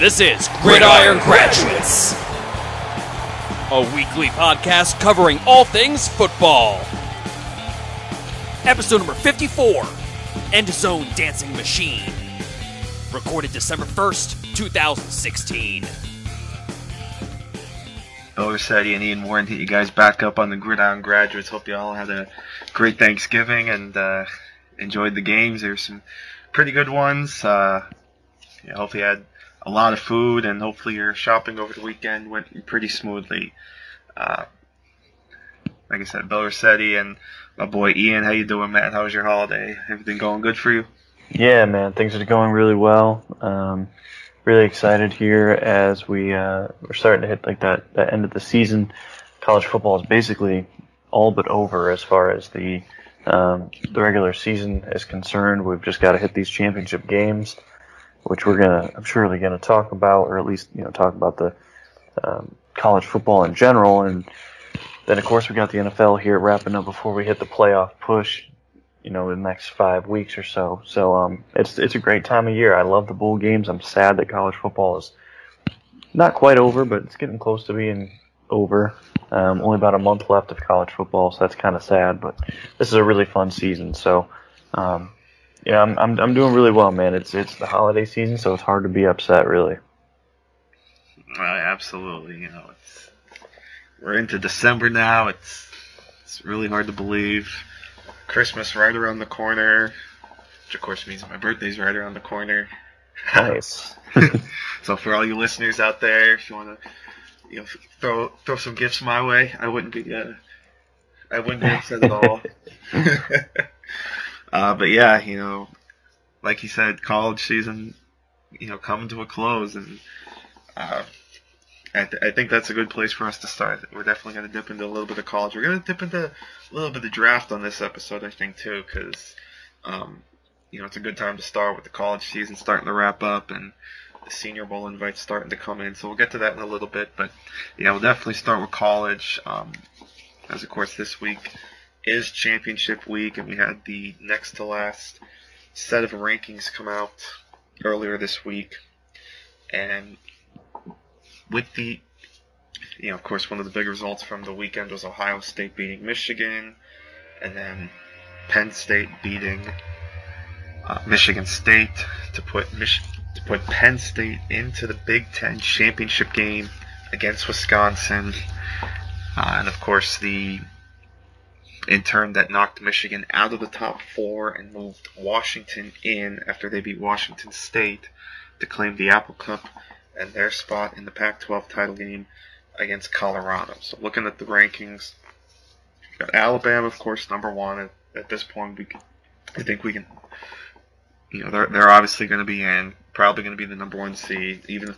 This is Gridiron Graduates, a weekly podcast covering all things football. Episode number 54 End Zone Dancing Machine. Recorded December 1st, 2016. Bill Rossetti and Ian Warren hit you guys back up on the Gridiron Graduates. Hope you all had a great Thanksgiving and uh, enjoyed the games. There's some pretty good ones. Uh, yeah, hopefully you had a lot of food and hopefully your shopping over the weekend went pretty smoothly. Uh, like I said, Bill Rossetti and my boy Ian. How you doing, man? How was your holiday? Everything going good for you? Yeah, man, things are going really well. Um, really excited here as we uh, we're starting to hit like that that end of the season. College football is basically all but over as far as the um, the regular season is concerned. We've just got to hit these championship games, which we're gonna I'm surely gonna talk about, or at least you know talk about the um, college football in general, and then of course we got the NFL here wrapping up before we hit the playoff push you know, the next five weeks or so. So um, it's it's a great time of year. I love the bowl games. I'm sad that college football is not quite over, but it's getting close to being over. Um, only about a month left of college football, so that's kind of sad. But this is a really fun season. So um, yeah, I'm, I'm I'm doing really well, man. It's it's the holiday season, so it's hard to be upset, really. Uh, absolutely. You know, it's we're into December now. It's it's really hard to believe. Christmas right around the corner, which of course means my birthday's right around the corner. Nice. so for all you listeners out there, if you want to, you know, throw throw some gifts my way, I wouldn't be uh, I wouldn't be upset at all. uh, but yeah, you know, like you said, college season, you know, coming to a close, and uh, I, th- I, think that's a good place for us to start. We're definitely going to dip into a little bit of college. We're going to dip into a little bit of draft on this episode, I think, too, because, um, you know, it's a good time to start with the college season starting to wrap up and the Senior Bowl invites starting to come in. So we'll get to that in a little bit. But, yeah, we'll definitely start with college. Um, as, of course, this week is championship week, and we had the next to last set of rankings come out earlier this week. And with the, you know, of course, one of the big results from the weekend was Ohio State beating Michigan, and then Penn State beating uh, Michigan State to put Mich- to put Penn State into the Big Ten championship game against Wisconsin, uh, and of course the in turn that knocked Michigan out of the top four and moved Washington in after they beat Washington State to claim the Apple Cup and their spot in the Pac 12 title game against Colorado. So looking at the rankings, got Alabama, of course, number one. At, at this point, we can, I think we can, you know, they're, they're obviously going to be in, probably going to be the number one seed, even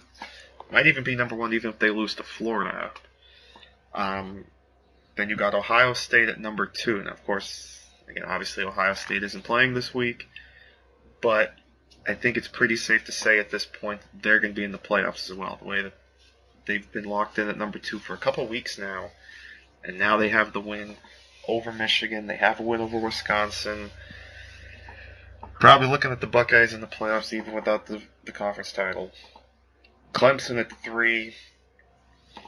might even be number one even if they lose to Florida. Um, then you got Ohio State at number two. And of course, again, obviously Ohio State isn't playing this week, but I think it's pretty safe to say at this point they're going to be in the playoffs as well. The way that they've been locked in at number two for a couple weeks now, and now they have the win over Michigan. They have a win over Wisconsin. Probably looking at the Buckeyes in the playoffs even without the, the conference title. Clemson at three.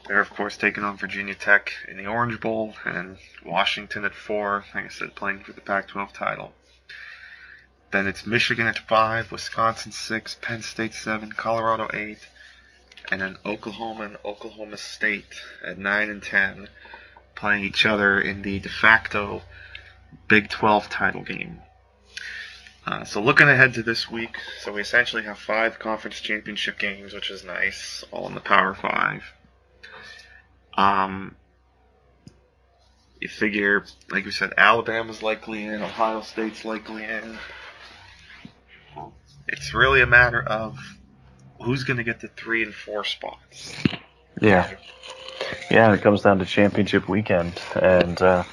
They're of course taking on Virginia Tech in the Orange Bowl, and Washington at four. Like I said, playing for the Pac-12 title. Then it's Michigan at 5, Wisconsin 6, Penn State 7, Colorado 8, and then Oklahoma and Oklahoma State at 9 and 10 playing each other in the de facto Big 12 title game. Uh, so looking ahead to this week, so we essentially have five conference championship games, which is nice, all in the Power Five. Um, you figure, like we said, Alabama's likely in, Ohio State's likely in. It's really a matter of who's going to get the three and four spots. Yeah. Yeah, it comes down to championship weekend. And uh,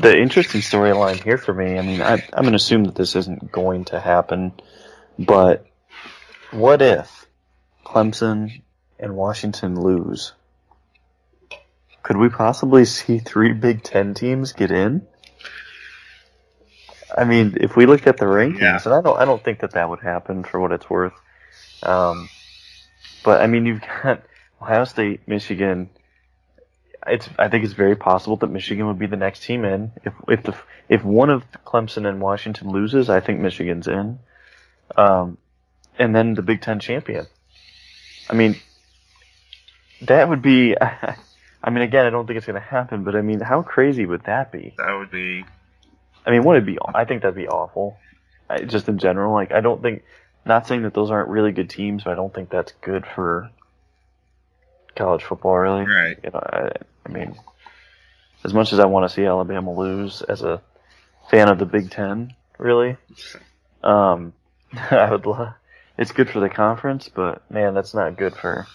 the interesting storyline here for me, I mean, I, I'm going to assume that this isn't going to happen, but what if Clemson and Washington lose? Could we possibly see three Big Ten teams get in? I mean, if we look at the rankings, Yeah. and I don't, I don't think that that would happen for what it's worth. Um, But I mean, you've got Ohio State, Michigan. It's I think it's very possible that Michigan would be the next team in. If if the if one of Clemson and Washington loses, I think Michigan's in. Um, and then the Big Ten champion. I mean, that would be. I mean, again, I don't think it's going to happen, but I mean, how crazy would that be? That would be. I mean, would it be? I think that'd be awful. I, just in general, like I don't think. Not saying that those aren't really good teams, but I don't think that's good for college football, really. Right. You know, I, I mean, as much as I want to see Alabama lose, as a fan of the Big Ten, really, um, I would love. It's good for the conference, but man, that's not good for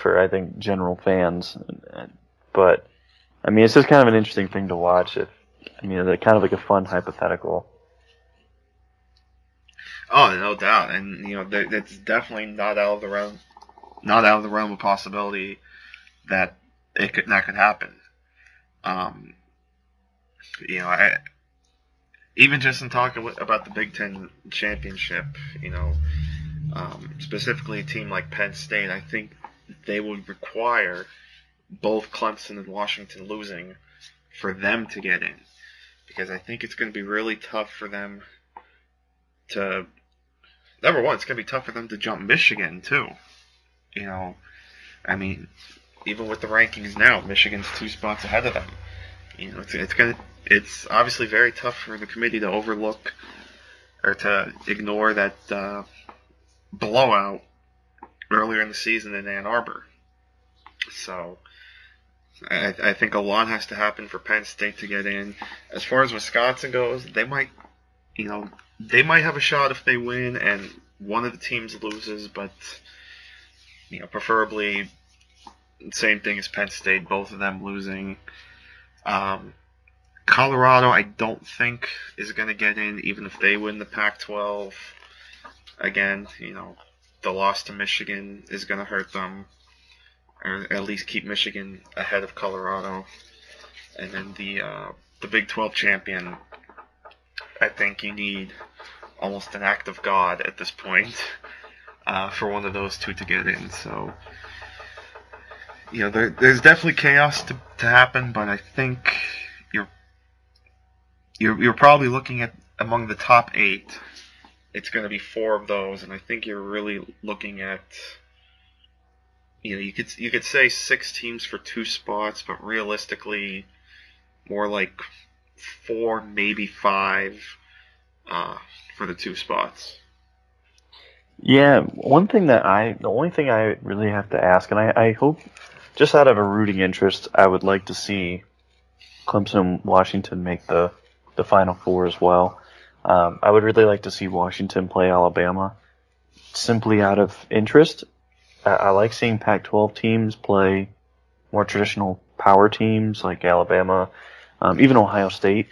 for I think general fans. But I mean, it's just kind of an interesting thing to watch. If I mean, it's kind of like a fun hypothetical. Oh, no doubt, and you know, that's definitely not out of the realm, not out of the realm of possibility that it could that could happen. Um, you know, I even just in talking about the Big Ten championship, you know, um, specifically a team like Penn State, I think they would require both Clemson and Washington losing for them to get in, because I think it's going to be really tough for them to. Number one, it's going to be tough for them to jump Michigan too. You know, I mean, even with the rankings now, Michigan's two spots ahead of them. You know, it's it's gonna it's obviously very tough for the committee to overlook or to ignore that uh, blowout earlier in the season in Ann Arbor. So I, I, think a lot has to happen for Penn State to get in. As far as Wisconsin goes, they might, you know, they might have a shot if they win and one of the teams loses, but you know, preferably same thing as Penn State, both of them losing. Um, Colorado, I don't think is going to get in, even if they win the Pac-12. Again, you know, the loss to Michigan is going to hurt them, or at least keep Michigan ahead of Colorado. And then the uh, the Big 12 champion, I think you need almost an act of God at this point uh, for one of those two to get in. So, you know, there, there's definitely chaos to, to happen, but I think you're you're you're probably looking at among the top eight it's going to be four of those, and I think you're really looking at you know you could you could say six teams for two spots, but realistically, more like four, maybe five uh, for the two spots. Yeah, one thing that I, the only thing I really have to ask, and I, I hope, just out of a rooting interest, I would like to see Clemson, Washington make the the Final Four as well. Um, I would really like to see Washington play Alabama simply out of interest. I, I like seeing Pac-12 teams play more traditional power teams like Alabama, um, even Ohio State,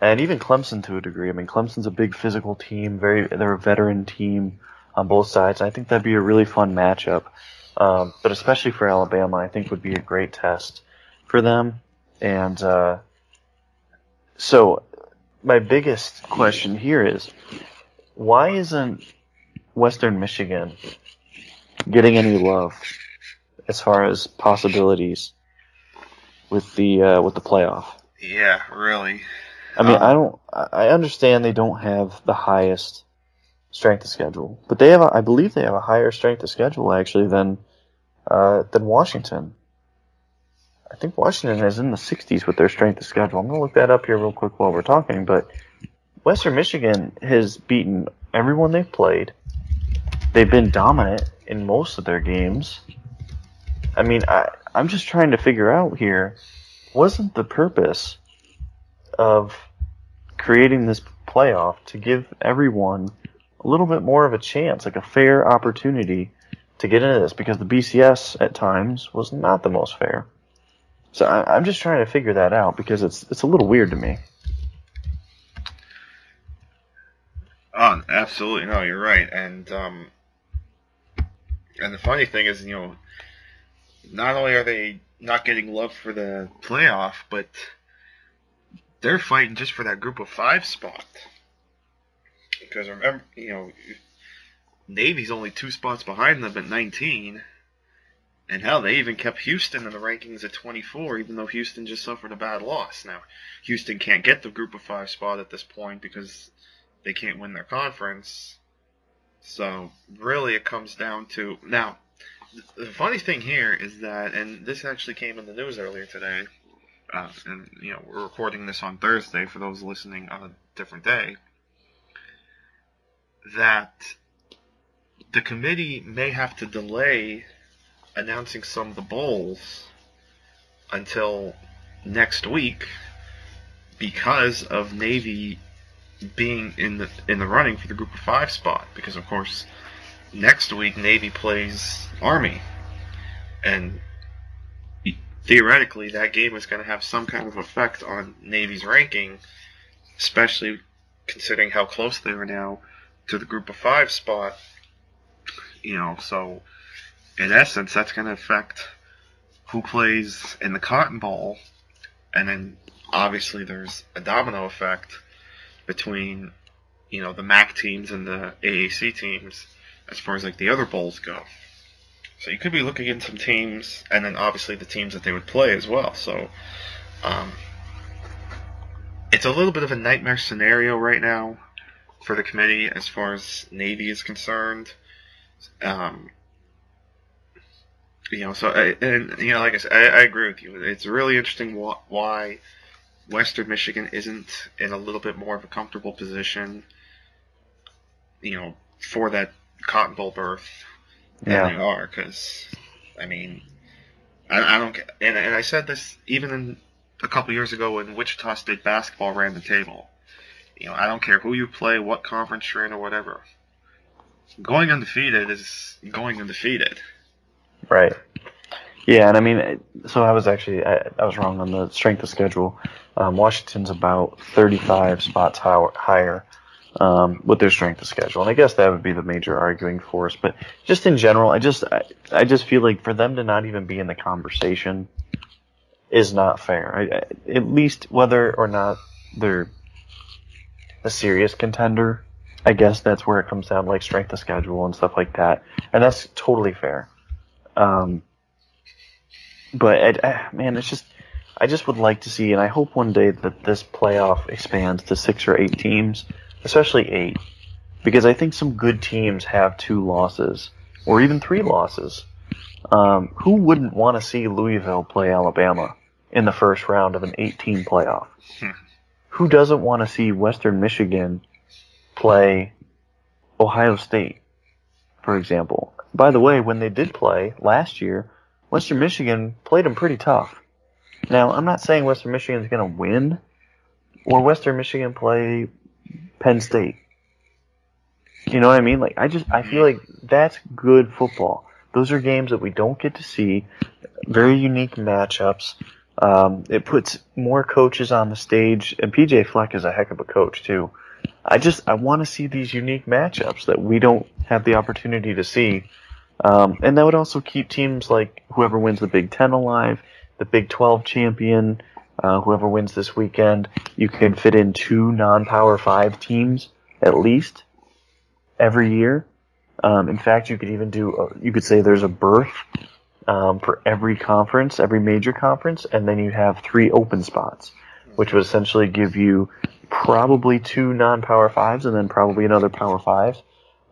and even Clemson to a degree. I mean, Clemson's a big physical team. Very, they're a veteran team on both sides. I think that'd be a really fun matchup. Um, but especially for Alabama, I think would be a great test for them. And uh, so my biggest question here is why isn't Western Michigan getting any love as far as possibilities with the uh, with the playoff? Yeah, really. I mean, um, I don't. I understand they don't have the highest strength of schedule, but they have. A, I believe they have a higher strength of schedule actually than uh, than Washington. I think Washington is in the 60s with their strength of schedule. I'm going to look that up here real quick while we're talking, but Western Michigan has beaten everyone they've played. They've been dominant in most of their games. I mean, I, I'm just trying to figure out here wasn't the purpose of creating this playoff to give everyone a little bit more of a chance, like a fair opportunity to get into this because the BCS at times was not the most fair. So I, am just trying to figure that out because it's it's a little weird to me. Oh, absolutely no, you're right, and um, and the funny thing is, you know, not only are they not getting love for the playoff, but they're fighting just for that group of five spot. Because remember, you know, Navy's only two spots behind them at 19. And hell, they even kept Houston in the rankings at 24, even though Houston just suffered a bad loss. Now, Houston can't get the group of five spot at this point because they can't win their conference. So, really, it comes down to. Now, the funny thing here is that, and this actually came in the news earlier today, uh, and, you know, we're recording this on Thursday for those listening on a different day, that the committee may have to delay announcing some of the bowls until next week because of Navy being in the in the running for the group of five spot. Because of course, next week Navy plays Army, and theoretically that game is going to have some kind of effect on Navy's ranking, especially considering how close they are now to the group of five spot. You know, so in essence, that's going to affect who plays in the Cotton Bowl, and then obviously there's a domino effect between you know the MAC teams and the AAC teams as far as like the other bowls go. So you could be looking at some teams, and then obviously the teams that they would play as well. So um, it's a little bit of a nightmare scenario right now for the committee as far as Navy is concerned. Um, you know, so I, and you know, like I said, I, I agree with you. It's really interesting wh- why Western Michigan isn't in a little bit more of a comfortable position. You know, for that Cotton Bowl berth than Yeah. they are, because I mean, I, I don't get, and, and I said this even in a couple years ago when Wichita State basketball ran the table. You know, I don't care who you play, what conference you're in, or whatever. Going undefeated is going undefeated. Right. Yeah, and I mean, so I was actually I, I was wrong on the strength of schedule. Um, Washington's about 35 spots higher, higher um, with their strength of schedule, and I guess that would be the major arguing force. But just in general, I just I, I just feel like for them to not even be in the conversation is not fair. I, I, at least whether or not they're a serious contender, I guess that's where it comes down, like strength of schedule and stuff like that, and that's totally fair. Um, but uh, man, it's just I just would like to see, and I hope one day that this playoff expands to six or eight teams, especially eight, because I think some good teams have two losses or even three losses. Um, who wouldn't want to see Louisville play Alabama in the first round of an 18 playoff? who doesn't want to see Western Michigan play Ohio State, for example? By the way, when they did play last year, Western Michigan played them pretty tough. Now, I'm not saying Western Michigan's going to win, or Western Michigan play Penn State. You know what I mean? Like, I just, I feel like that's good football. Those are games that we don't get to see. Very unique matchups. Um, it puts more coaches on the stage, and PJ Fleck is a heck of a coach too. I just I want to see these unique matchups that we don't have the opportunity to see, um, and that would also keep teams like whoever wins the Big Ten alive, the Big Twelve champion, uh, whoever wins this weekend. You can fit in two non-power five teams at least every year. Um, in fact, you could even do a, you could say there's a berth um, for every conference, every major conference, and then you have three open spots, which would essentially give you probably two non-power fives and then probably another power five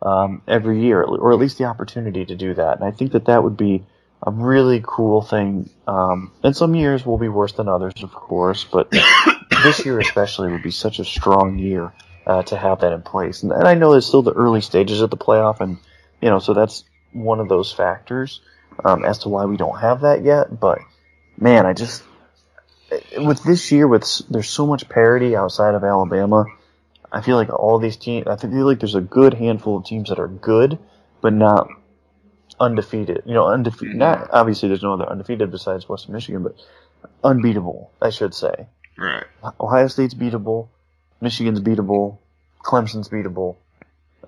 um, every year, or at least the opportunity to do that. And I think that that would be a really cool thing. Um, and some years will be worse than others, of course, but this year especially would be such a strong year uh, to have that in place. And, and I know it's still the early stages of the playoff, and you know, so that's one of those factors um, as to why we don't have that yet. But man, I just with this year, with there's so much parity outside of Alabama. I feel like all these teams. I feel like there's a good handful of teams that are good, but not undefeated. You know, undefeated. Not obviously there's no other undefeated besides Western Michigan, but unbeatable. I should say. Right. Ohio State's beatable, Michigan's beatable, Clemson's beatable.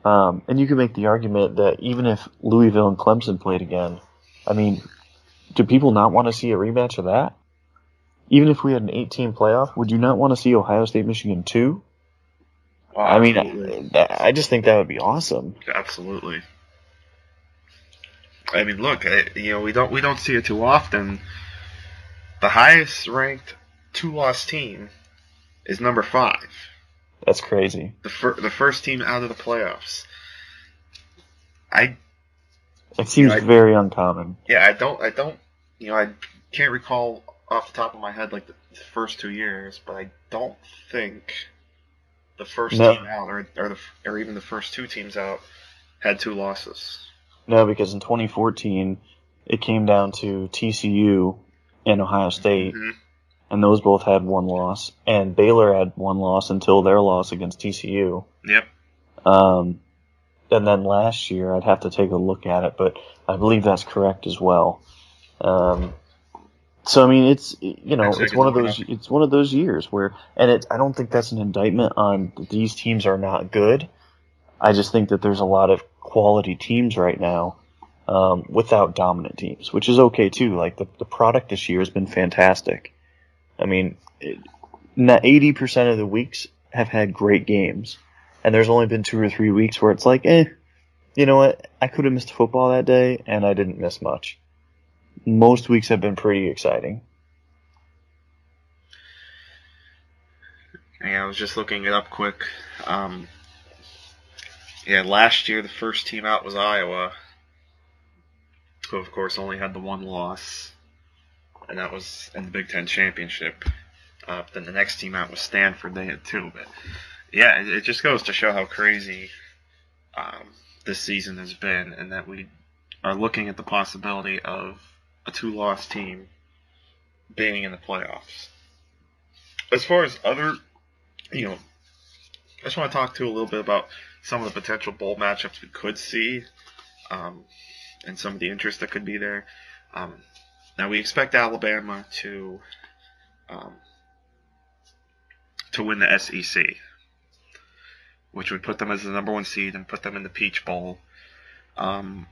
Um, and you can make the argument that even if Louisville and Clemson played again, I mean, do people not want to see a rematch of that? Even if we had an 18 playoff, would you not want to see Ohio State Michigan 2? I mean. I, I just think that would be awesome. Absolutely. I mean, look, I, you know, we don't we don't see it too often. The highest ranked two loss team is number five. That's crazy. The fir- the first team out of the playoffs. I It seems I- very uncommon. yeah, I don't I don't you know I can't recall off the top of my head like the first two years, but I don't think the first No. team out or or the or even the first two teams out had two losses. No, because in 2014, it came down to TCU and Ohio State, Mhm. and those both had one loss, and Baylor had one loss until their loss against TCU. Yep. Um, and then last year, I'd have to take a look at it, but I believe that's correct as well. Um, so I mean, it's you know, it's one of those it's one of those years where, and it I don't think that's an indictment on these teams are not good. I just think that there's a lot of quality teams right now um, without dominant teams, which is okay too. Like the the product this year has been fantastic. I mean, eighty percent of the weeks have had great games, and there's only been two or three weeks where it's like, eh, you know what? I could have missed football that day, and I didn't miss much. Most weeks have been pretty exciting. Yeah, I was just looking it up quick. Um, yeah, last year the first team out was Iowa, who of course only had the one loss, and that was in the Big Ten championship. Uh, then the next team out was Stanford. They had two, but yeah, it, it just goes to show how crazy um, this season has been, and that we are looking at the possibility of a two-loss team being in the playoffs. As far as other you know, I just want to talk to a little bit about some of the potential bowl matchups we could see, um, and some of the interest that could be there. Um, now we expect Alabama to um, to win the SEC, which would put them as the number one seed and put them in the Peach Bowl. Um,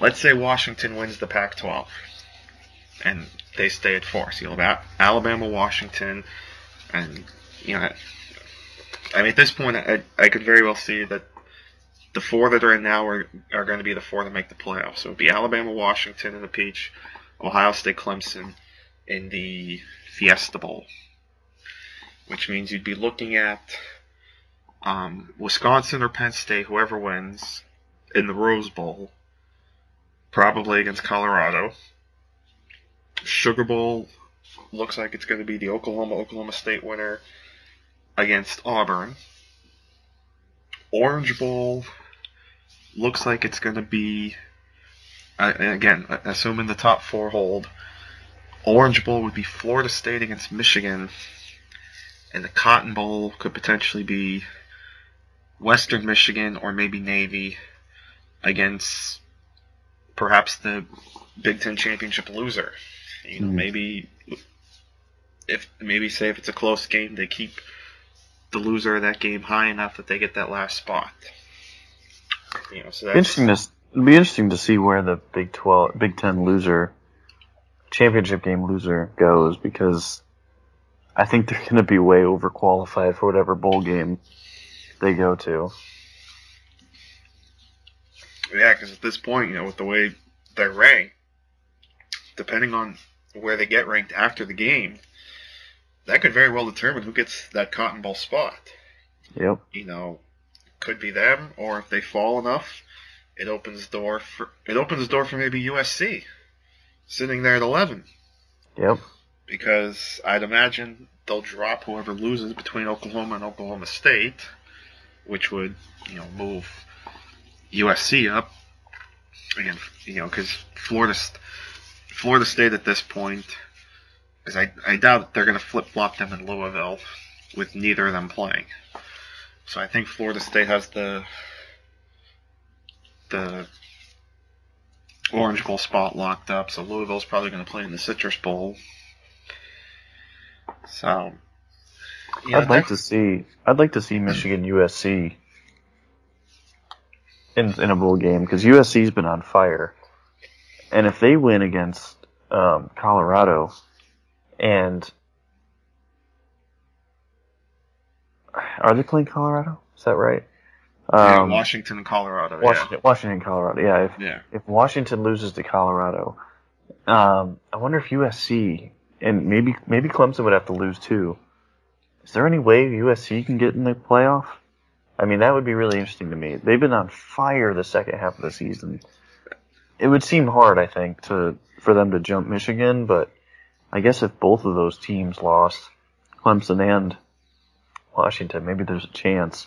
let's say Washington wins the Pac-12, and they stay at four. So you'll have Alabama, Washington and you know, I mean, at this point, I, I could very well see that the four that are in now are, are going to be the four that make the playoffs. So it would be Alabama, Washington in the Peach, Ohio State, Clemson in the Fiesta Bowl, which means you'd be looking at um, Wisconsin or Penn State, whoever wins, in the Rose Bowl, probably against Colorado. Sugar Bowl looks like it's going to be the Oklahoma Oklahoma State winner against Auburn. Orange Bowl looks like it's going to be uh, again assuming the top four hold. Orange Bowl would be Florida State against Michigan, and the Cotton Bowl could potentially be Western Michigan or maybe Navy against perhaps the Big Ten championship loser. You know, Hmm. maybe if maybe say if it's a close game, they keep the loser of that game high enough that they get that last spot. You know, so that's Interesting to it'll be interesting to see where the Big Twelve, Big Ten loser, championship game loser goes because I think they're going to be way overqualified for whatever bowl game they go to. Yeah, because at this point, you know, with the way they're ranked, depending on where they get ranked after the game, that could very well determine who gets that Cotton Bowl spot. Yep. You know, could be them, or if they fall enough, it opens the door for it opens the door for maybe USC sitting there at eleven. Yep. because I'd imagine they'll drop whoever loses between Oklahoma and Oklahoma State, which would you know move USC up again. You know because Florida Florida State at this point, because I I doubt they're going to flip flop them in Louisville with neither of them playing. So I think Florida State has the the Orange Bowl spot locked up, so Louisville's probably going to play in the Citrus Bowl. So, yeah, I'd like to see. I'd like to see Michigan USC in in a bowl game because USC's been on fire, and if they win against um, Colorado, and are they playing Colorado? Is that right? yeah, Um, Washington and Colorado. Washington, Washington, Colorado. Yeah, if Yeah. yeah. if Washington loses to Colorado, um, I wonder if USC and maybe maybe Clemson would have to lose too. Is there any way USC can get in the playoff? I mean, that would be really interesting to me. They've been on fire the second half of the season. It would seem hard, I think, to for them to jump Michigan, but I guess if both of those teams lost, Clemson and Washington, maybe there's a chance.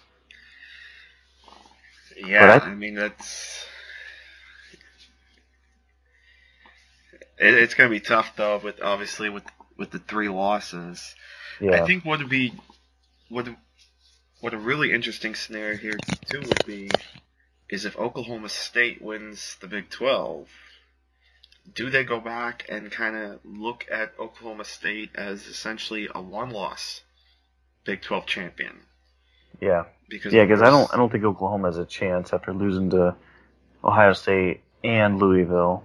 Yeah, I- I, mean that's it, it's gonna be tough though. With obviously with with the three losses, Yeah. I think what would be what what a really interesting scenario here too would be is if Oklahoma State wins the Big Twelve. Do they go back and kind of look at Oklahoma State as essentially a one-loss Big Twelve champion? yeah. Because Yeah, because I don't I don't think Oklahoma has a chance after losing to Ohio State and Louisville.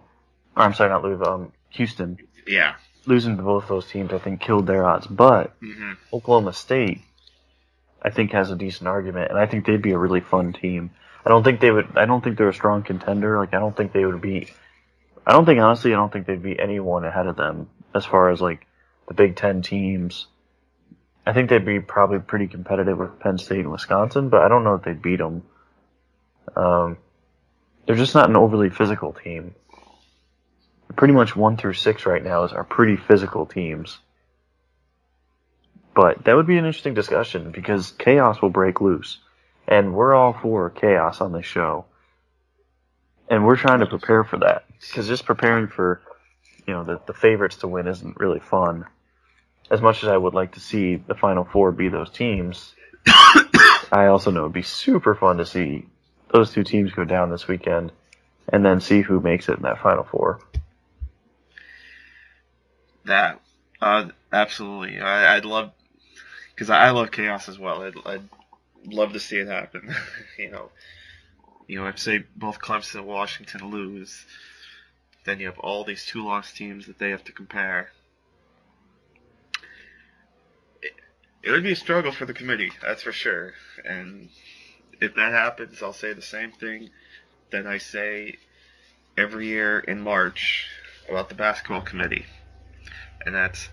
Or I'm sorry, not Louisville, um, Houston. Yeah. Losing to both those teams, I think, killed their odds. But hmm Oklahoma State, I think, has a decent argument, and I think they'd be a really fun team. I don't think they would. I don't think they're a strong contender. Like I don't think they would be. I don't think honestly, I don't think they'd be anyone ahead of them as far as like the Big Ten teams. I think they'd be probably pretty competitive with Penn State and Wisconsin, but I don't know if they'd beat them. Um, they're just not an overly physical team. Pretty much one through six right now is are pretty physical teams. But that would be an interesting discussion because chaos will break loose. And we're all for chaos on this show. And we're trying to prepare for that. Because just preparing for, you know, the, the favorites to win isn't really fun. As much as I would like to see the Final Four be those teams, I also know it'd be super fun to see those two teams go down this weekend and then see who makes it in that Final Four. That, uh, absolutely. I, I'd love, because I love chaos as well. I'd, I'd love to see it happen. you know, you know, if say both Clemson and Washington lose, then you have all these two loss teams that they have to compare. It, it would be a struggle for the committee, that's for sure. And if that happens, I'll say the same thing that I say every year in March about the basketball committee and that's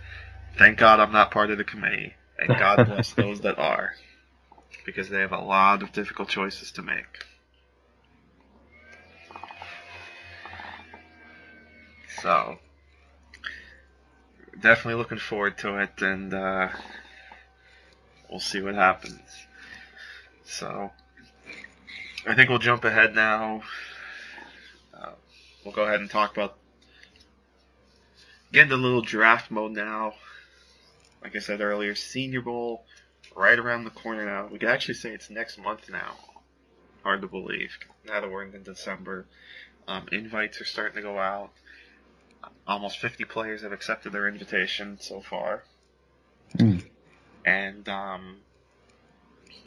thank God I'm not part of the committee, and God bless those that are, because they have a lot of difficult choices to make. So, definitely looking forward to it, and uh, we'll see what happens. So, I think we'll jump ahead now. Uh, we'll go ahead and talk about get into a little draft mode now. Like I said earlier, Senior Bowl right around the corner now. We could actually say it's next month now. Hard to believe. Now that we're in December, um, invites are starting to go out. Almost 50 players have accepted their invitation so far. Mm. And um,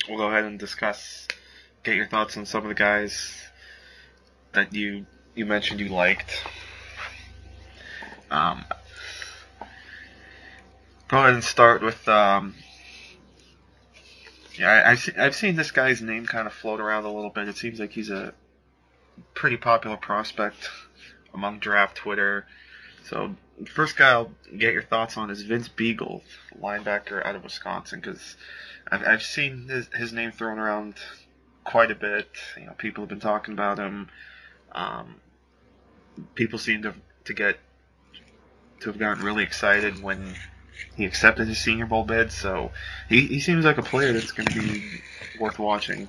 we'll go ahead and discuss, get your thoughts on some of the guys that you you mentioned you liked. Um, go ahead and start with. Um, yeah, I, I've, se- I've seen this guy's name kind of float around a little bit. It seems like he's a pretty popular prospect among draft Twitter. So, first guy I'll get your thoughts on is Vince Biegel, linebacker out of Wisconsin, because I've, I've seen his, his name thrown around quite a bit. You know, people have been talking about him. Um, people seem to to get to have gotten really excited when he accepted his Senior Bowl bid. So he, he seems like a player that's going to be worth watching.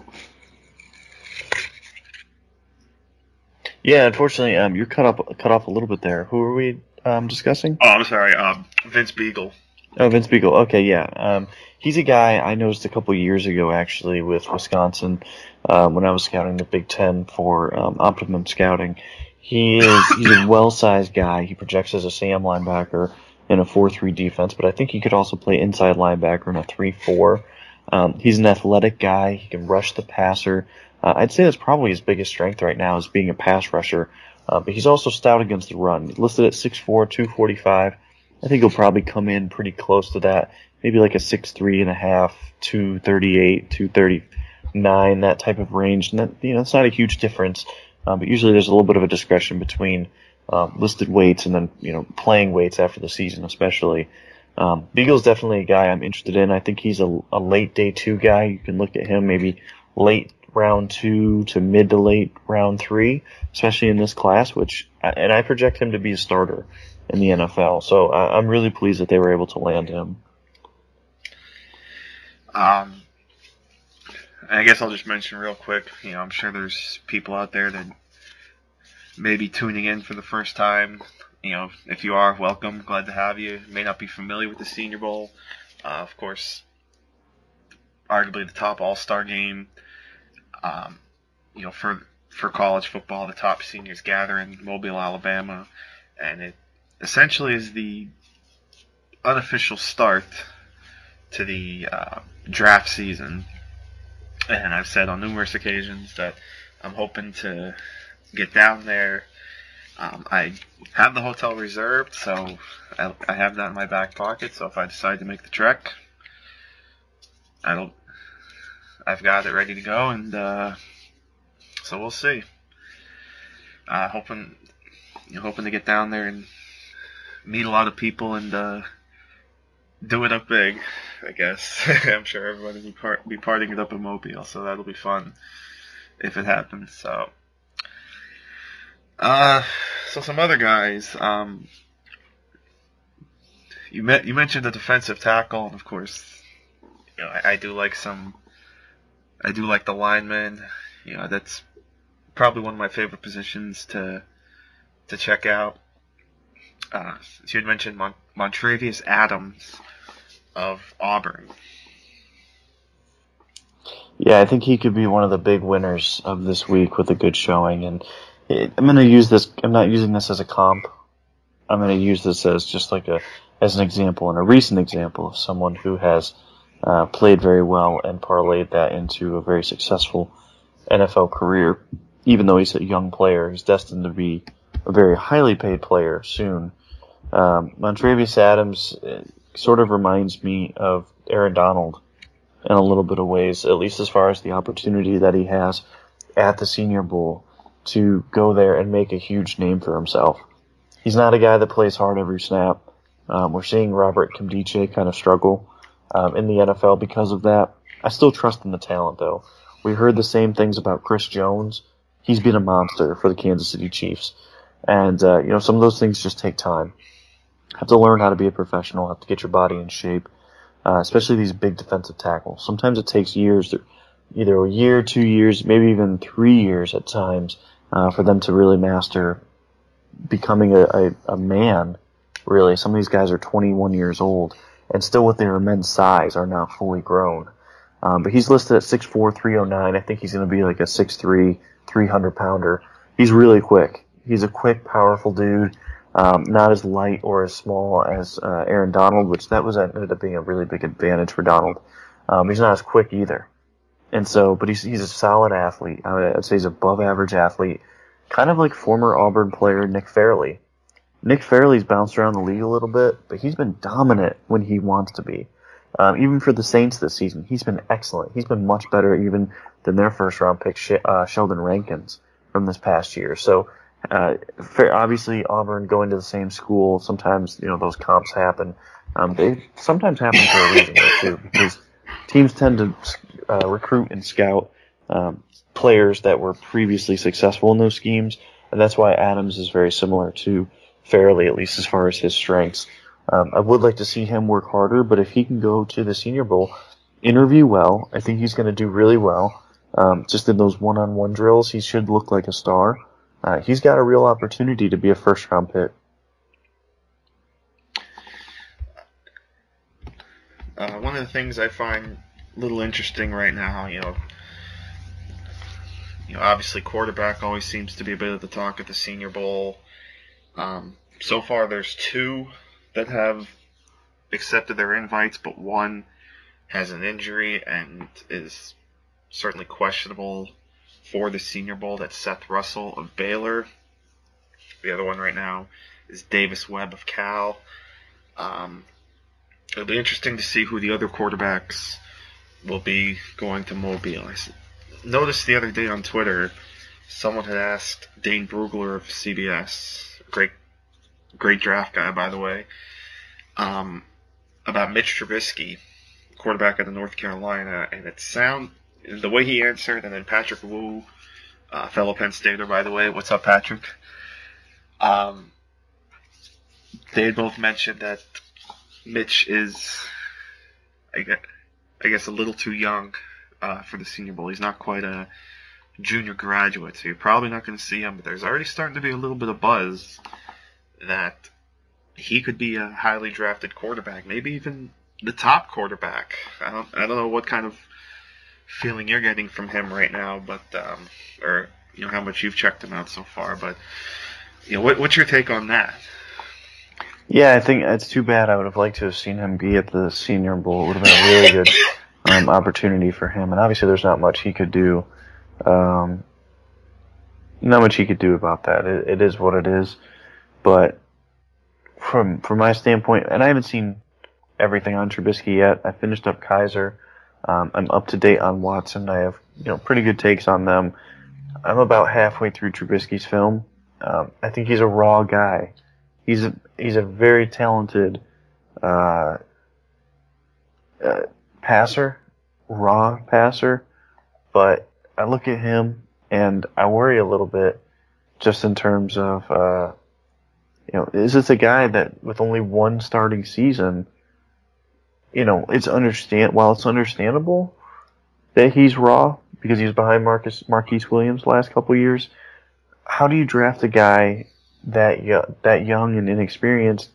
Yeah, unfortunately, um, you're cut up cut off a little bit there. Who are we um, discussing? Oh, I'm sorry, um, Vince Biegel. Oh, Vince Biegel. Okay, yeah. Um, he's a guy I noticed a couple years ago actually with Wisconsin um, when I was scouting the Big Ten for um, Optimum Scouting. He is he's a well-sized guy. He projects as a Sam linebacker in a 4-3 defense, but I think he could also play inside linebacker in a 3-4. Um, he's an athletic guy. He can rush the passer. Uh, I'd say that's probably his biggest strength right now is being a pass rusher. Uh, but he's also stout against the run. Listed at 6'4", 245. I think he'll probably come in pretty close to that. Maybe like a 6'3 and a half, 238, 230, nine, that type of range. And that, you know, it's not a huge difference, uh, but usually there's a little bit of a discretion between um, listed weights and then you know playing weights after the season, especially. Um, Biegel's definitely a guy I'm interested in. I think he's a, a late day two guy. You can look at him maybe late round two to mid to late round three, especially in this class, which, and I project him to be a starter in the NFL. So I, I'm really pleased that they were able to land him. Um, I guess I'll just mention real quick. You know, I'm sure there's people out there that may be tuning in for the first time. You know, if you are, welcome. Glad to have you. May not be familiar with the Senior Bowl. Uh, of course, arguably the top All-Star game. Um, you know, for for college football, the top seniors gather in Mobile, Alabama, and it essentially is the unofficial start to the uh, draft season. And I've said on numerous occasions that I'm hoping to get down there. Um, I have the hotel reserved, so I, I, have that in my back pocket. So if I decide to make the trek, I don't. I've got it ready to go, and uh, so we'll see. Uh, hoping, hoping to get down there and meet a lot of people and uh, do it up big. I guess I'm sure everybody will be, part, be partying it up in Mobile, so that'll be fun if it happens. So. Uh, so some other guys. Um, you met you mentioned the defensive tackle, and of course, you know I, I do like some. I do like the lineman. You know that's probably one of my favorite positions to to check out. Uh, you had mentioned Mont- Montravius Adams of Auburn. Yeah, I think he could be one of the big winners of this week with a good showing, and I'm going to use this. I'm not using this as a comp. I'm going to use this as just like a as an example and a recent example of someone who has uh, played very well and parlayed that into a very successful NFL career. Even though he's a young player, he's destined to be a very highly paid player soon. Um, Montravius Adams uh, sort of reminds me of Aaron Donald in a little bit of ways, at least as far as the opportunity that he has at the Senior Bowl to go there and make a huge name for himself. He's not a guy that plays hard every snap. Um, we're seeing Robert Nkemdiche kind of struggle um, in the NFL because of that. I still trust in the talent, though. We heard the same things about Chris Jones. He's been a monster for the Kansas City Chiefs. And, uh, you know, some of those things just take time. Have to learn how to be a professional, have to get your body in shape, uh, especially these big defensive tackles. Sometimes it takes years, either a year, two years, maybe even three years at times, uh, for them to really master becoming a, a, a, man. Really, some of these guys are 21 years old and still with their immense size are not fully grown. Um, but he's listed at 6'4", 309. I think he's going to be like a 6'3", 300 pounder. He's really quick. He's a quick, powerful dude. Um, not as light or as small as uh, Aaron Donald, which that was ended up being a really big advantage for Donald. Um, he's not as quick either. And so, but he's, he's a solid athlete. I would say he's above average athlete. Kind of like former Auburn player Nick Fairley. Nick Fairley's bounced around the league a little bit, but he's been dominant when he wants to be. Um, even for the Saints this season, he's been excellent. He's been much better even than their first round pick, uh, Sheldon Rankins from this past year. So, uh, obviously Auburn going to the same school, sometimes, you know, those comps happen. Um, they sometimes happen for a reason too, because teams tend to uh, recruit and scout um, players that were previously successful in those schemes, and that's why Adams is very similar to Fairley, at least as far as his strengths. Um, I would like to see him work harder, but if he can go to the Senior Bowl, interview well, I think he's going to do really well. Um, just in those one-on-one drills, he should look like a star. Uh, he's got a real opportunity to be a first-round pick. Uh, one of the things I find a little interesting right now, you know, you know, obviously quarterback always seems to be a bit of the talk at the Senior Bowl. Um, so far, there's two that have accepted their invites, but one has an injury and is certainly questionable for the Senior Bowl. That's Seth Russell of Baylor. The other one right now is Davis Webb of Cal. Um, it'll be interesting to see who the other quarterbacks will be going to Mobile. I noticed the other day on Twitter, someone had asked Dane Brugler of CBS, great, great draft guy by the way, um, about Mitch Trubisky, quarterback of the North Carolina, and it sound the way he answered, and then Patrick Wu, uh, fellow Penn Stater by the way. What's up, Patrick? Um, they both mentioned that Mitch is, I guess, I guess a little too young uh, for the Senior Bowl. He's not quite a junior graduate, so you're probably not going to see him. But there's already starting to be a little bit of buzz that he could be a highly drafted quarterback, maybe even the top quarterback. I don't, I don't know what kind of feeling you're getting from him right now, but um, or you know how much you've checked him out so far, but you know what, what's your take on that? Yeah, I think it's too bad. I would have liked to have seen him be at the Senior Bowl. It would have been a really good um, opportunity for him. And obviously, there's not much he could do. Um, not much he could do about that. It, it is what it is. But from from my standpoint, and I haven't seen everything on Trubisky yet. I finished up Kizer. Um, I'm up to date on Watson. I have you know pretty good takes on them. I'm about halfway through Trubisky's film. Um, I think he's a raw guy he's a, he's a very talented uh, uh, passer, raw passer, but I look at him and I worry a little bit just in terms of uh, you know is this a guy that with only one starting season you know it's understand while it's understandable that he's raw because he's behind Marcus Marquise Williams last couple years how do you draft a guy that young, that young and inexperienced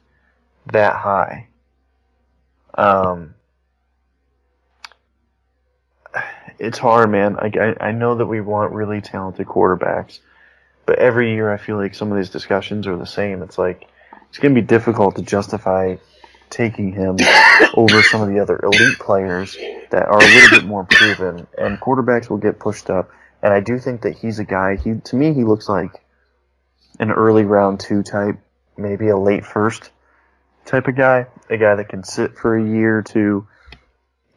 that high. Um, it's hard, man. Like I, I know that we want really talented quarterbacks, but every year I feel like some of these discussions are the same. It's like it's going to be difficult to justify taking him over some of the other elite players that are a little bit more proven, and quarterbacks will get pushed up. And I do think that he's a guy. He to me he looks like an early round two type, maybe a late first type of guy, a guy that can sit for a year or two.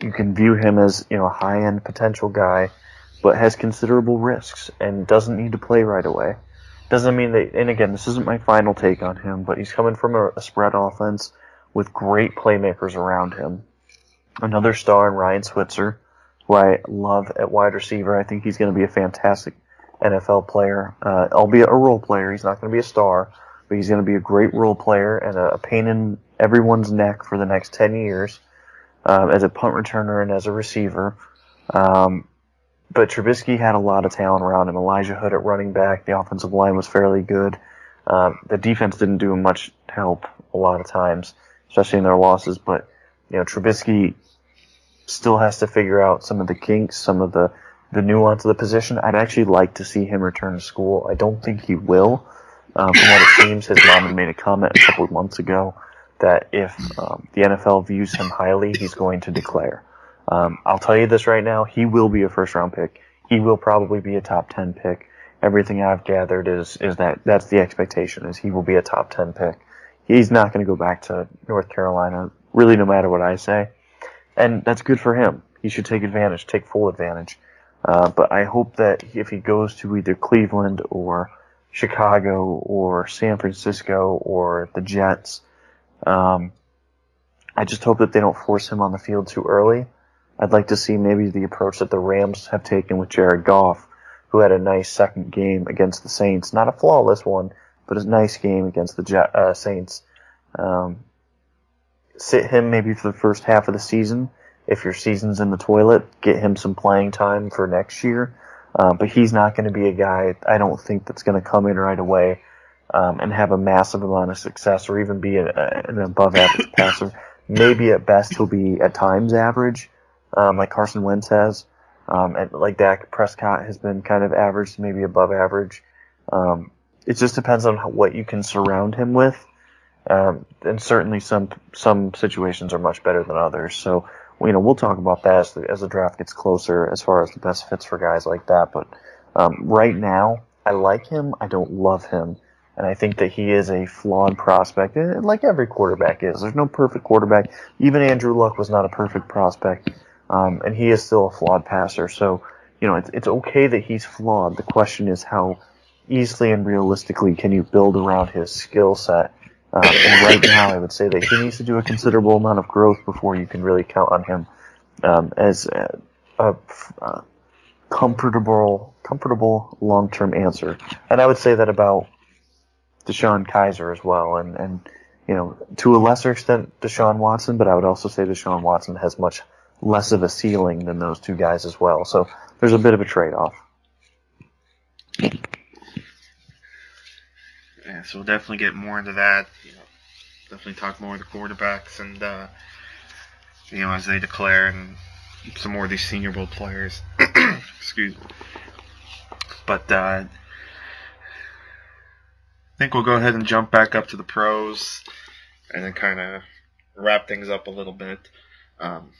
You can view him as you know a high end potential guy, but has considerable risks and doesn't need to play right away. Doesn't mean that. And again, this isn't my final take on him, but he's coming from a, a spread offense with great playmakers around him. Another star in Ryan Switzer, who I love at wide receiver. I think he's going to be a fantastic NFL player, uh, albeit a role player. He's not going to be a star, but he's going to be a great role player and a, a pain in everyone's neck for the next 10 years um, as a punt returner and as a receiver. Um, but Trubisky had a lot of talent around him. Elijah Hood at running back. The offensive line was fairly good. Um, the defense didn't do much help a lot of times, especially in their losses. But you know, Trubisky still has to figure out some of the kinks, some of the the nuance of the position. I'd actually like to see him return to school. I don't think he will. Um, from what it seems, his mom had made a comment a couple of months ago that if um, the NFL views him highly, he's going to declare. Um, I'll tell you this right now: he will be a first round pick. He will probably be a top ten pick. Everything I've gathered is is that that's the expectation: is he will be a top ten pick. He's not going to go back to North Carolina, really, no matter what I say, and that's good for him. He should take advantage, take full advantage. Uh, but I hope that if he goes to either Cleveland or Chicago or San Francisco or the Jets, um, I just hope that they don't force him on the field too early. I'd like to see maybe the approach that the Rams have taken with Jared Goff, who had a nice second game against the Saints. Not a flawless one, but a nice game against the uh, Saints. Um, sit him maybe for the first half of the season if your season's in the toilet, get him some playing time for next year. Uh, but he's not going to be a guy, I don't think, that's going to come in right away um, and have a massive amount of success or even be a, a, an above average passer. Maybe at best he'll be at times average, um, like Carson Wentz has. Um, and like Dak Prescott has been kind of average, maybe above average. Um, it just depends on how, what you can surround him with. Um, and certainly some some situations are much better than others. So you know, we'll talk about that as the, as the draft gets closer as far as the best fits for guys like that. But um, right now, I like him. I don't love him. And I think that he is a flawed prospect, like every quarterback is. There's no perfect quarterback. Even Andrew Luck was not a perfect prospect um, and he is still a flawed passer. So, you know, it's it's okay that he's flawed. The question is how easily and realistically can you build around his skill set. Um, and right now, I would say that he needs to do a considerable amount of growth before you can really count on him um, as a, a, a comfortable, comfortable long-term answer. And I would say that about DeShone Kizer as well, and and you know to a lesser extent Deshaun Watson, but I would also say Deshaun Watson has much less of a ceiling than those two guys as well. So there's a bit of a trade-off. Yeah, so we'll definitely get more into that. You know, definitely talk more of the quarterbacks and uh, you know as they declare and some more of these Senior Bowl players. Excuse me. But uh, I think we'll go ahead and jump back up to the pros and then kind of wrap things up a little bit. Um,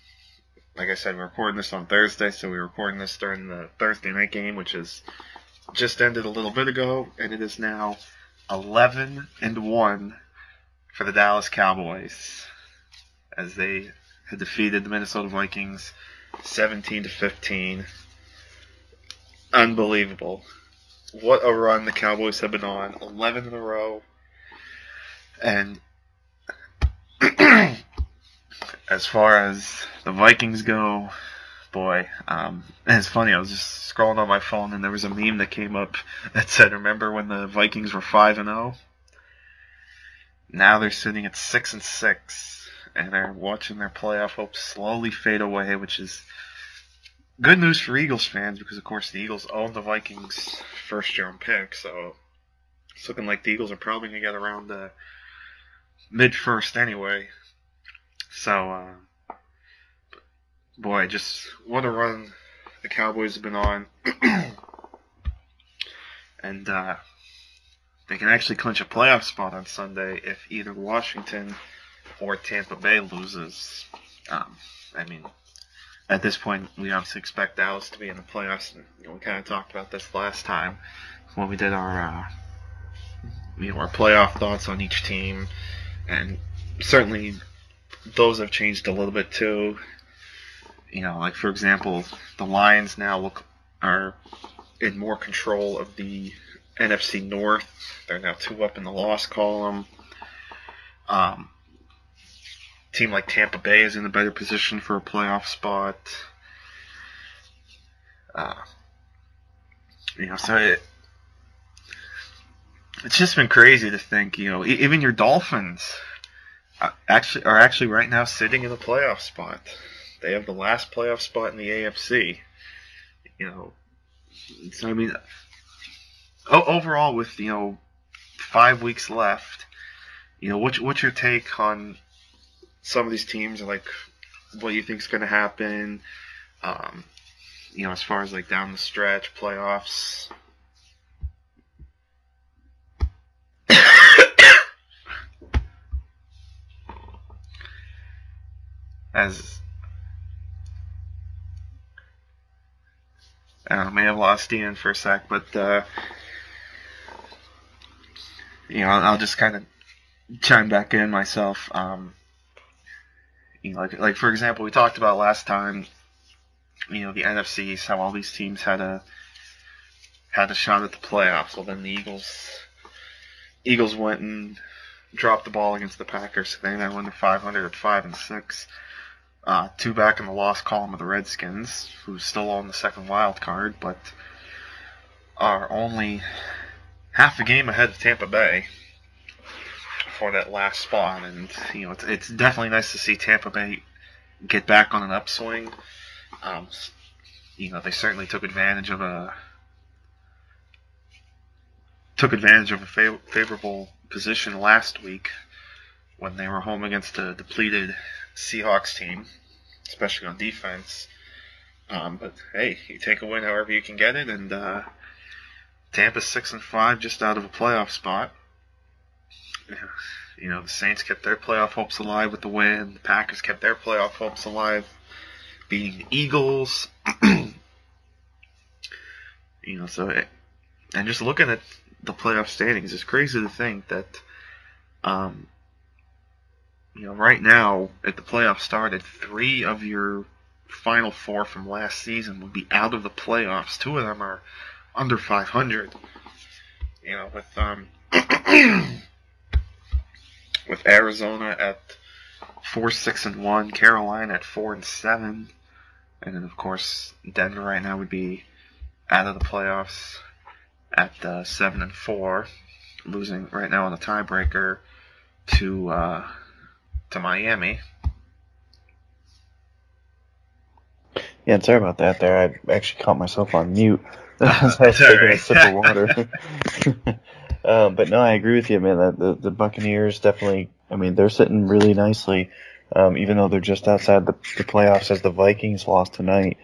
like I said, we're recording this on Thursday, so we're recording this during the Thursday night game, which has just ended a little bit ago, and it is now 11 and 1 for the Dallas Cowboys as they had defeated the Minnesota Vikings 17 to 15. Unbelievable. What a run the Cowboys have been on. 11 in a row. And as far as the Vikings go, boy, um, it's funny. I was just scrolling on my phone and there was a meme that came up that said, "Remember when the Vikings were five and zero? Now they're sitting at six and six, and they're watching their playoff hopes slowly fade away, which is good news for Eagles fans because, of course, the Eagles own the Vikings' first round pick, so it's looking like the Eagles are probably gonna get around the mid first anyway. So. Uh, boy, just what a run the Cowboys have been on. and uh, they can actually clinch a playoff spot on Sunday if either Washington or Tampa Bay loses. Um, I mean, at this point, we obviously expect Dallas to be in the playoffs. And, you know, we kind of talked about this last time when we did our, uh, you know, our playoff thoughts on each team, and certainly those have changed a little bit too you know, like for example, the Lions now look are in more control of the NFC North. They're now two up in the loss column. Um, team like Tampa Bay is in a better position for a playoff spot. Uh, you know, so it, it's just been crazy to think. You know, even your Dolphins uh, actually are actually right now sitting in the playoff spot. They have the last playoff spot in the AFC. You know, so I mean, overall, with you know five weeks left, you know, what's what's your take on some of these teams? Like, what you think is going to happen? Um, you know, as far as like down the stretch playoffs. as I may have lost Ian for a sec, but uh, you know, I'll just kind of chime back in myself. Um, you know, like like for example, we talked about last time. You know, the NFCs, how all these teams had a had a shot at the playoffs. Well, then the Eagles Eagles went and dropped the ball against the Packers. So they now went to 500 at five and six. Uh, two back in the loss column of the Redskins, who's still on the second wild card, but are only half a game ahead of Tampa Bay for that last spot. And you know, it's, it's definitely nice to see Tampa Bay get back on an upswing. Um, you know, they certainly took advantage of a took advantage of a fav- favorable position last week when they were home against a depleted Seahawks team, especially on defense. Um, but hey, you take a win however you can get it, and uh, Tampa's six and five, just out of a playoff spot. You know, the Saints kept their playoff hopes alive with the win. The Packers kept their playoff hopes alive, beating the Eagles. you know, so it, and just looking at the playoff standings, it's crazy to think that um, you know, right now, at the playoffs started, three of your final four from last season would be out of the playoffs. Two of them are under 500. You know, with um, with Arizona at four six and one, Carolina at four and seven, and then of course Denver right now would be out of the playoffs at uh, seven and four, losing right now on the tiebreaker to uh, to Miami. Yeah, sorry about that. There, I actually caught myself on mute I was taking a sip of water. um, but no, I agree with you, man. The, the, the Buccaneers definitely. I mean, they're sitting really nicely, um, even though they're just outside the, the playoffs. As the Vikings lost tonight,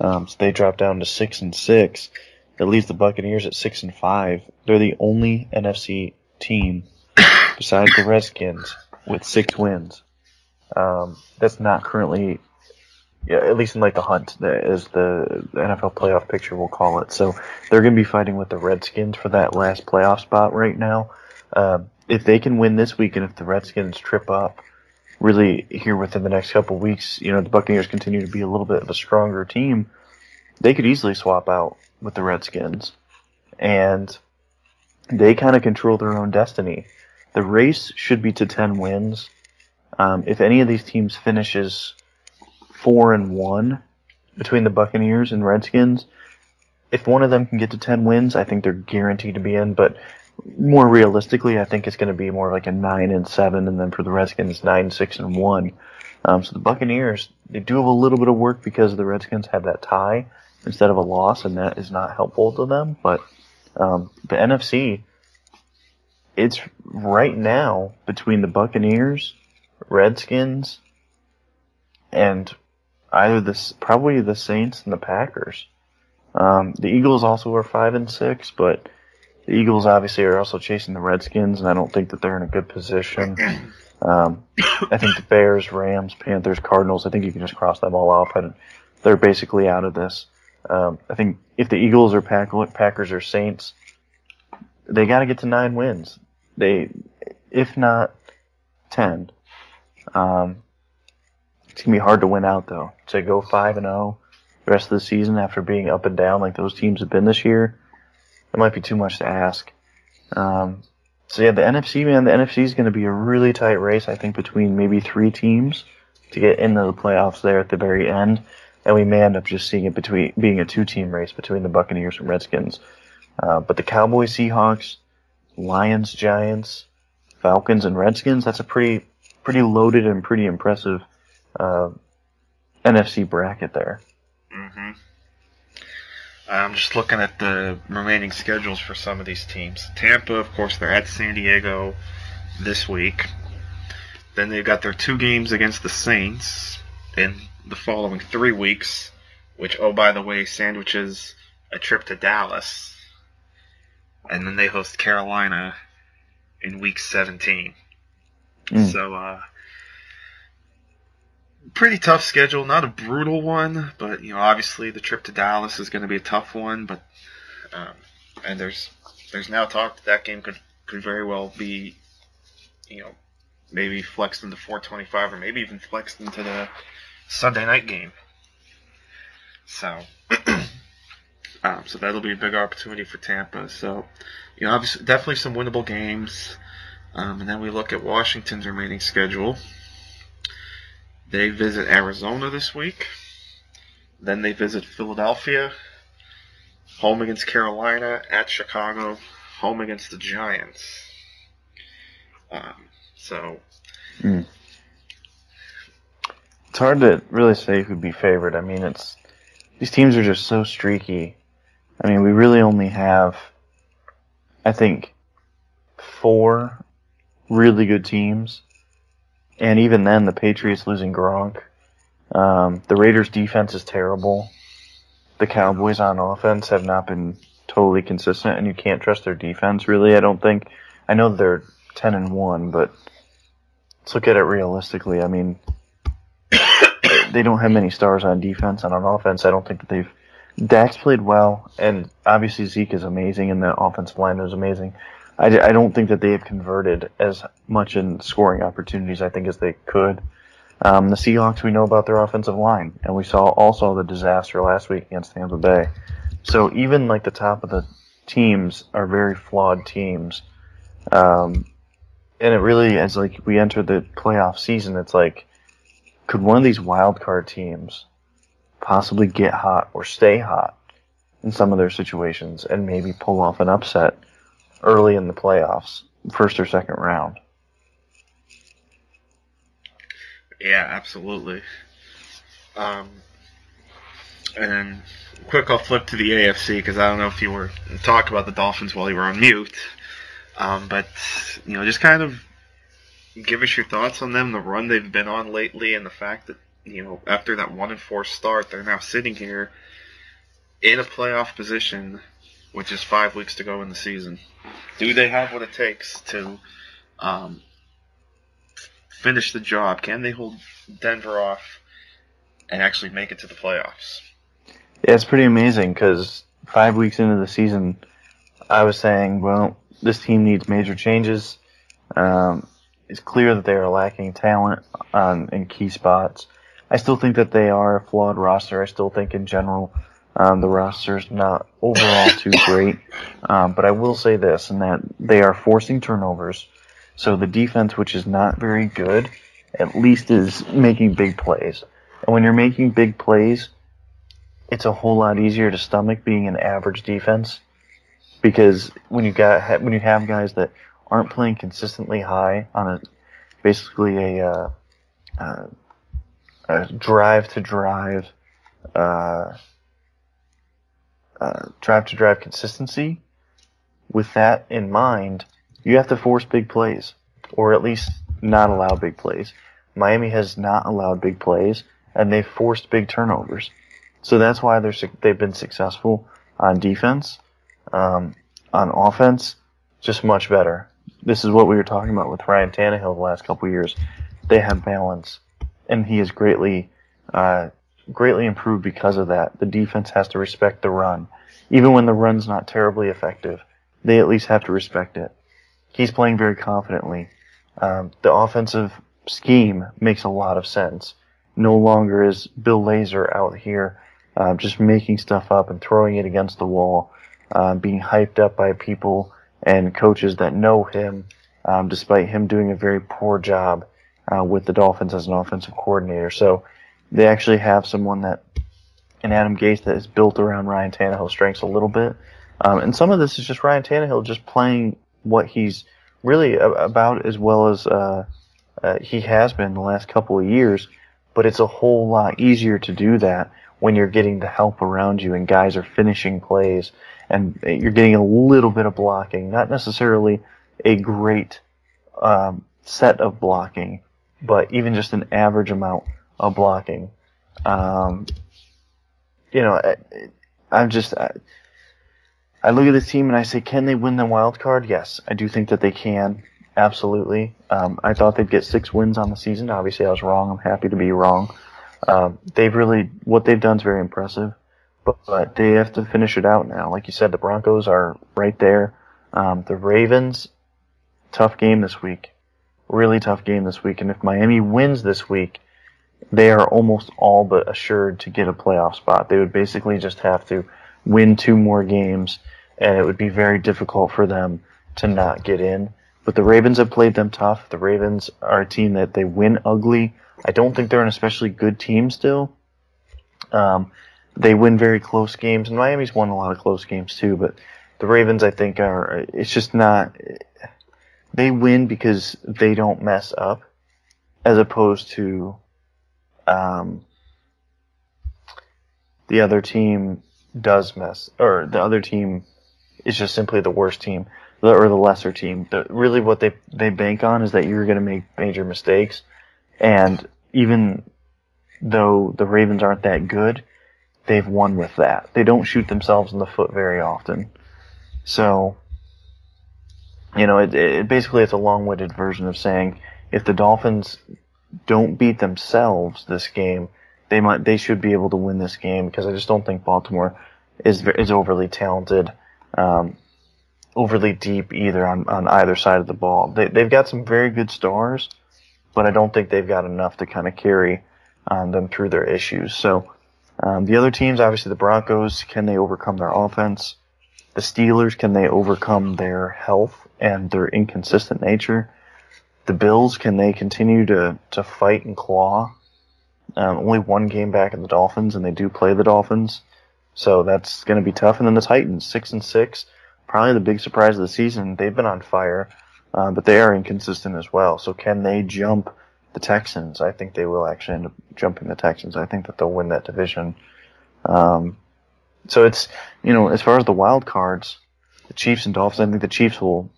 um, so they dropped down to six and six. It leaves the Buccaneers at six and five. They're the only NFC team besides the Redskins with six wins. Um, that's not currently, yeah, at least in like the hunt, as the NFL playoff picture will call it. So they're going to be fighting with the Redskins for that last playoff spot right now. Uh, if they can win this week, and if the Redskins trip up, really here within the next couple weeks, you know, the Buccaneers continue to be a little bit of a stronger team. They could easily swap out with the Redskins, and they kind of control their own destiny. The race should be to ten wins. Um, if any of these teams finishes four and one between the Buccaneers and Redskins, if one of them can get to ten wins, I think they're guaranteed to be in. But more realistically, I think it's going to be more like a nine and seven, and then for the Redskins, nine, six, and one. Um, so the Buccaneers, they do have a little bit of work because the Redskins have that tie instead of a loss, and that is not helpful to them. But um, the NFC, it's right now between the Buccaneers, Redskins, and either this probably the Saints and the Packers. Um, the Eagles also are five and six, but the Eagles obviously are also chasing the Redskins, and I don't think that they're in a good position. Um, I think the Bears, Rams, Panthers, Cardinals. I think you can just cross them all off, and they're basically out of this. Um, I think if the Eagles or Pack- Packers or Saints, they got to get to nine wins. They, if not ten. Um, it's gonna be hard to win out though. To go five and zero the rest of the season after being up and down like those teams have been this year, it might be too much to ask. Um, so yeah, the NFC man, the NFC is to be a really tight race. I think between maybe three teams to get into the playoffs there at the very end, and we may end up just seeing it between being a two-team race between the Buccaneers and Redskins. Uh, but the Cowboys, Seahawks, Lions, Giants, Falcons, and Redskins. That's a pretty pretty loaded and pretty impressive uh, NFC bracket there. Mm-hmm. I'm just looking at the remaining schedules for some of these teams. Tampa, of course, they're at San Diego this week. Then they've got their two games against the Saints in the following three weeks, which, oh, by the way, sandwiches a trip to Dallas. And then they host Carolina in week 17. Mm. So, uh, pretty tough schedule. Not a brutal one, but you know, obviously the trip to Dallas is going to be a tough one. But um, and there's there's now talk that that game could could very well be, you know, maybe flexed into 425 or maybe even flexed into the Sunday night game. So. Um, so that'll be a big opportunity for Tampa. So, you know, obviously, definitely some winnable games. Um, and then we look at Washington's remaining schedule. They visit Arizona this week. Then they visit Philadelphia. Home against Carolina. At Chicago. Home against the Giants. Um, so. Mm. It's hard to really say who'd be favored. I mean, it's these teams are just so streaky. I mean, we really only have, I think, four really good teams, and even then, the Patriots losing Gronk. Um, the Raiders' defense is terrible. The Cowboys on offense have not been totally consistent, and you can't trust their defense really. I don't think. I know they're ten and one, but let's look at it realistically. I mean, they don't have many stars on defense, and on offense, I don't think that they've. Dak's played well, and obviously Zeke is amazing, and the offensive line is amazing. I, I don't think that they have converted as much in scoring opportunities, I think, as they could. Um, the Seahawks, we know about their offensive line, and we saw also the disaster last week against Tampa Bay. So even like the top of the teams are very flawed teams. Um, and it really, as like we enter the playoff season, it's like, could one of these wild card teams possibly get hot or stay hot in some of their situations and maybe pull off an upset early in the playoffs, first or second round? Yeah, absolutely. Um, and then, quick, I'll flip to the AFC because I don't know if you were talk about the Dolphins while you were on mute. Um, but you know, just kind of give us your thoughts on them, the run they've been on lately, and the fact that you know after that one and four start, they're now sitting here in a playoff position with just five weeks to go in the season. Do they have what it takes to um, finish the job? Can they hold Denver off and actually make it to the playoffs? Yeah, it's pretty amazing because five weeks into the season, I was saying, well, this team needs major changes. Um, it's clear that they are lacking talent on, in key spots. I still think that they are a flawed roster. I still think in general um, the roster is not overall too great. Um, but I will say this, and that they are forcing turnovers. So the defense, which is not very good, at least is making big plays. And when you're making big plays, it's a whole lot easier to stomach being an average defense because when you got when you have guys that aren't playing consistently high on a basically a, uh, uh, a drive to drive uh, uh, drive to drive consistency. With that in mind, you have to force big plays, or at least not allow big plays. Miami has not allowed big plays, and they've forced big turnovers. So that's why they're they've been successful on defense. Um, on offense, just much better. This is what we were talking about with Ryan Tannehill the last couple years. They have balance, and he is greatly, uh, greatly improved because of that. The defense has to respect the run, even when the run's not terribly effective. They at least have to respect it. He's playing very confidently. Um, the offensive scheme makes a lot of sense. No longer is Bill Lazor out here uh, just making stuff up and throwing it against the wall, uh, being hyped up by people and coaches that know him, um, despite him doing a very poor job uh, with the Dolphins as an offensive coordinator. So they actually have someone that, in Adam Gase, that is built around Ryan Tannehill's strengths a little bit. Um, and some of this is just Ryan Tannehill just playing what he's really about as well as uh, uh, he has been the last couple of years. But it's a whole lot easier to do that when you're getting the help around you and guys are finishing plays and you're getting a little bit of blocking, not necessarily a great um, set of blocking, but even just an average amount of blocking. Um, you know, I, I'm just. I, I look at this team and I say, can they win the wild card? Yes, I do think that they can. Absolutely. Um, I thought they'd get six wins on the season. Obviously, I was wrong. I'm happy to be wrong. Um, they've really what they've done is very impressive, but, but, they have to finish it out now. Like you said, the Broncos are right there. Um, the Ravens, tough game this week, really tough game this week. And if Miami wins this week, they are almost all but assured to get a playoff spot. They would basically just have to win two more games, and it would be very difficult for them to not get in. But the Ravens have played them tough. The Ravens are a team that they win ugly I don't think they're an especially good team still. Um, they win very close games, and Miami's won a lot of close games too. But the Ravens, I think, are it's just not. They win because they don't mess up, as opposed to um, the other team does mess, or the other team is just simply the worst team or the lesser team. The, really, what they they bank on is that you're going to make major mistakes, and even though the Ravens aren't that good, they've won with that. They don't shoot themselves in the foot very often. So, you know, it, it basically it's a long-winded version of saying if the Dolphins don't beat themselves this game, they might they should be able to win this game because I just don't think Baltimore is is overly talented, um, overly deep either on, on either side of the ball. They they've got some very good stars, but I don't think they've got enough to kind of carry um, them through their issues. So um, the other teams, obviously the Broncos, can they overcome their offense? The Steelers, can they overcome their health and their inconsistent nature? The Bills, can they continue to, to fight and claw? Um, only one game back in the Dolphins, and they do play the Dolphins. So that's going to be tough. And then the Titans, six and six, probably the big surprise of the season. They've been on fire, uh, but they are inconsistent as well. So can they jump the Texans? I think they will actually end up jumping the Texans. I think that they'll win that division. Um, so it's you know as far as the wild cards, the Chiefs and Dolphins. I think the Chiefs will,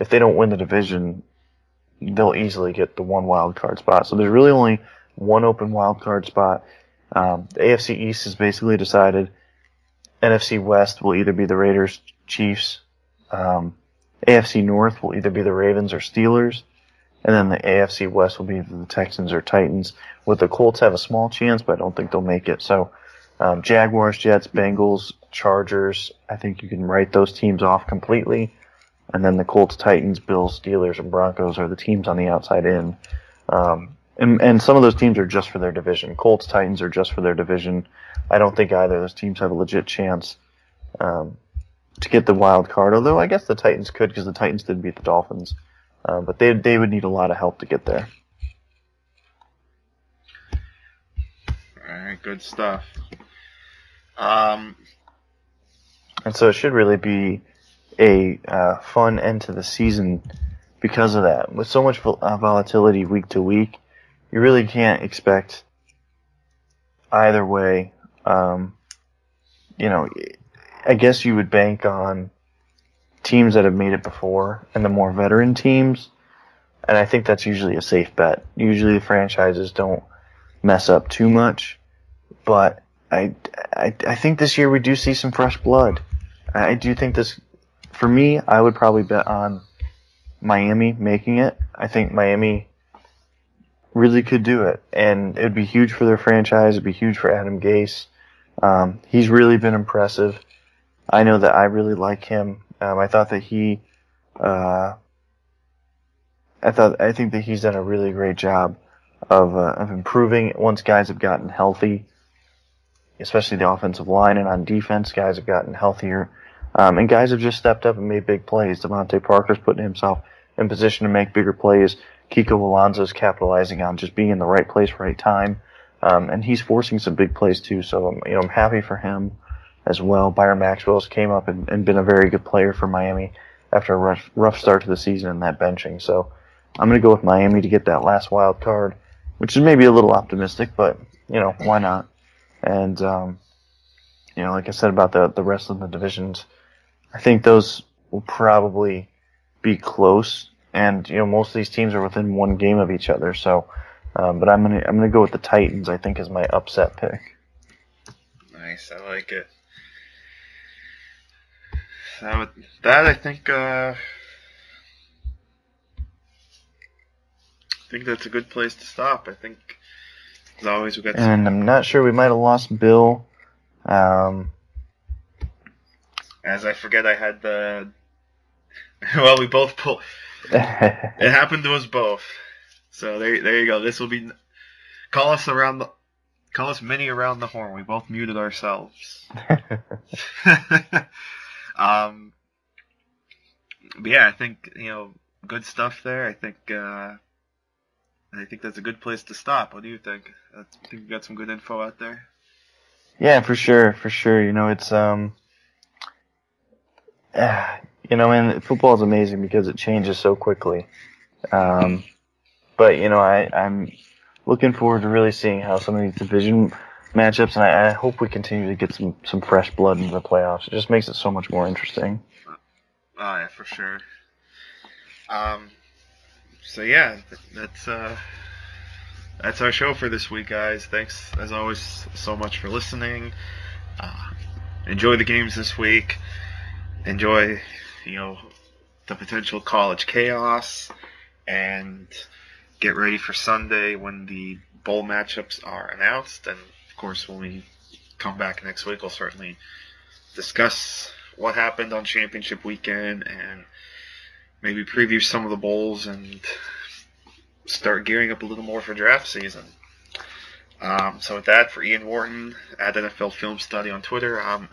if they don't win the division, they'll easily get the one wild card spot. So there's really only one open wild card spot. Um, the AFC East is basically decided. NFC West will either be the Raiders, Chiefs. Um, AFC North will either be the Ravens or Steelers. And then the AFC West will be the Texans or Titans. With the Colts have a small chance, but I don't think they'll make it. So um, Jaguars, Jets, Bengals, Chargers. I think you can write those teams off completely. And then the Colts, Titans, Bills, Steelers, and Broncos are the teams on the outside in. Um, and, and some of those teams are just for their division. Colts, Titans are just for their division. I don't think either of those teams have a legit chance um, to get the wild card. Although I guess the Titans could because the Titans did beat the Dolphins, uh, but they they would need a lot of help to get there. All right, good stuff. Um, and so it should really be a uh, fun end to the season because of that. With so much vol- uh, volatility week to week, you really can't expect either way. Um, you know, I guess you would bank on teams that have made it before and the more veteran teams. And I think that's usually a safe bet. Usually the franchises don't mess up too much, but I, I, I think this year we do see some fresh blood. I do think this, for me, I would probably bet on Miami making it. I think Miami really could do it, and it would be huge for their franchise. It'd be huge for Adam Gase. Um, he's really been impressive. I know that I really like him. Um, I thought that he, uh, I thought I think that he's done a really great job of uh, of improving once guys have gotten healthy, especially the offensive line and on defense, guys have gotten healthier, um, and guys have just stepped up and made big plays. DeVante Parker's putting himself in position to make bigger plays. Kiko Alonso's capitalizing on just being in the right place, right time. Um, and he's forcing some big plays too. So I'm, you know, I'm happy for him as well. Byron Maxwell's came up and, and been a very good player for Miami after a rough, rough start to the season and that benching. So I'm going to go with Miami to get that last wild card, which is maybe a little optimistic, but you know, why not? And, um, you know, like I said about the, the rest of the divisions, I think those will probably be close. And, you know, most of these teams are within one game of each other. So, um, but I'm gonna I'm gonna go with the Titans. I think is my upset pick. Nice, I like it. That that I think uh, I think that's a good place to stop. I think as always we got. And I'm not sure we might have lost Bill. Um, as I forget, I had the. well, we both pulled. it happened to us both. So there, there you go. This will be. Call us around the. Call us many around the horn. We both muted ourselves. um. But yeah, I think you know good stuff there. I think. uh I think that's a good place to stop. What do you think? I think we got some good info out there. Yeah, for sure, for sure. You know, it's um, uh, you know, and football is amazing because it changes so quickly. Um, but you know, I, I'm looking forward to really seeing how some of these division matchups, and I, I hope we continue to get some some fresh blood into the playoffs. It just makes it so much more interesting. Oh yeah, for sure. Um, so yeah, that's uh, that's our show for this week, guys. Thanks as always so much for listening. Uh, enjoy the games this week. Enjoy, you know, the potential college chaos, and get ready for Sunday when the bowl matchups are announced. And of course, when we come back next week, we'll certainly discuss what happened on championship weekend and maybe preview some of the bowls and start gearing up a little more for draft season. Um, so with that, for Ian Wharton at NFL Film Study on Twitter, I'm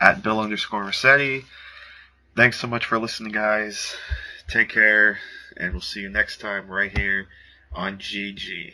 at Bill underscore Rossetti. Thanks so much for listening, guys. Take care, and we'll see you next time right here on GG.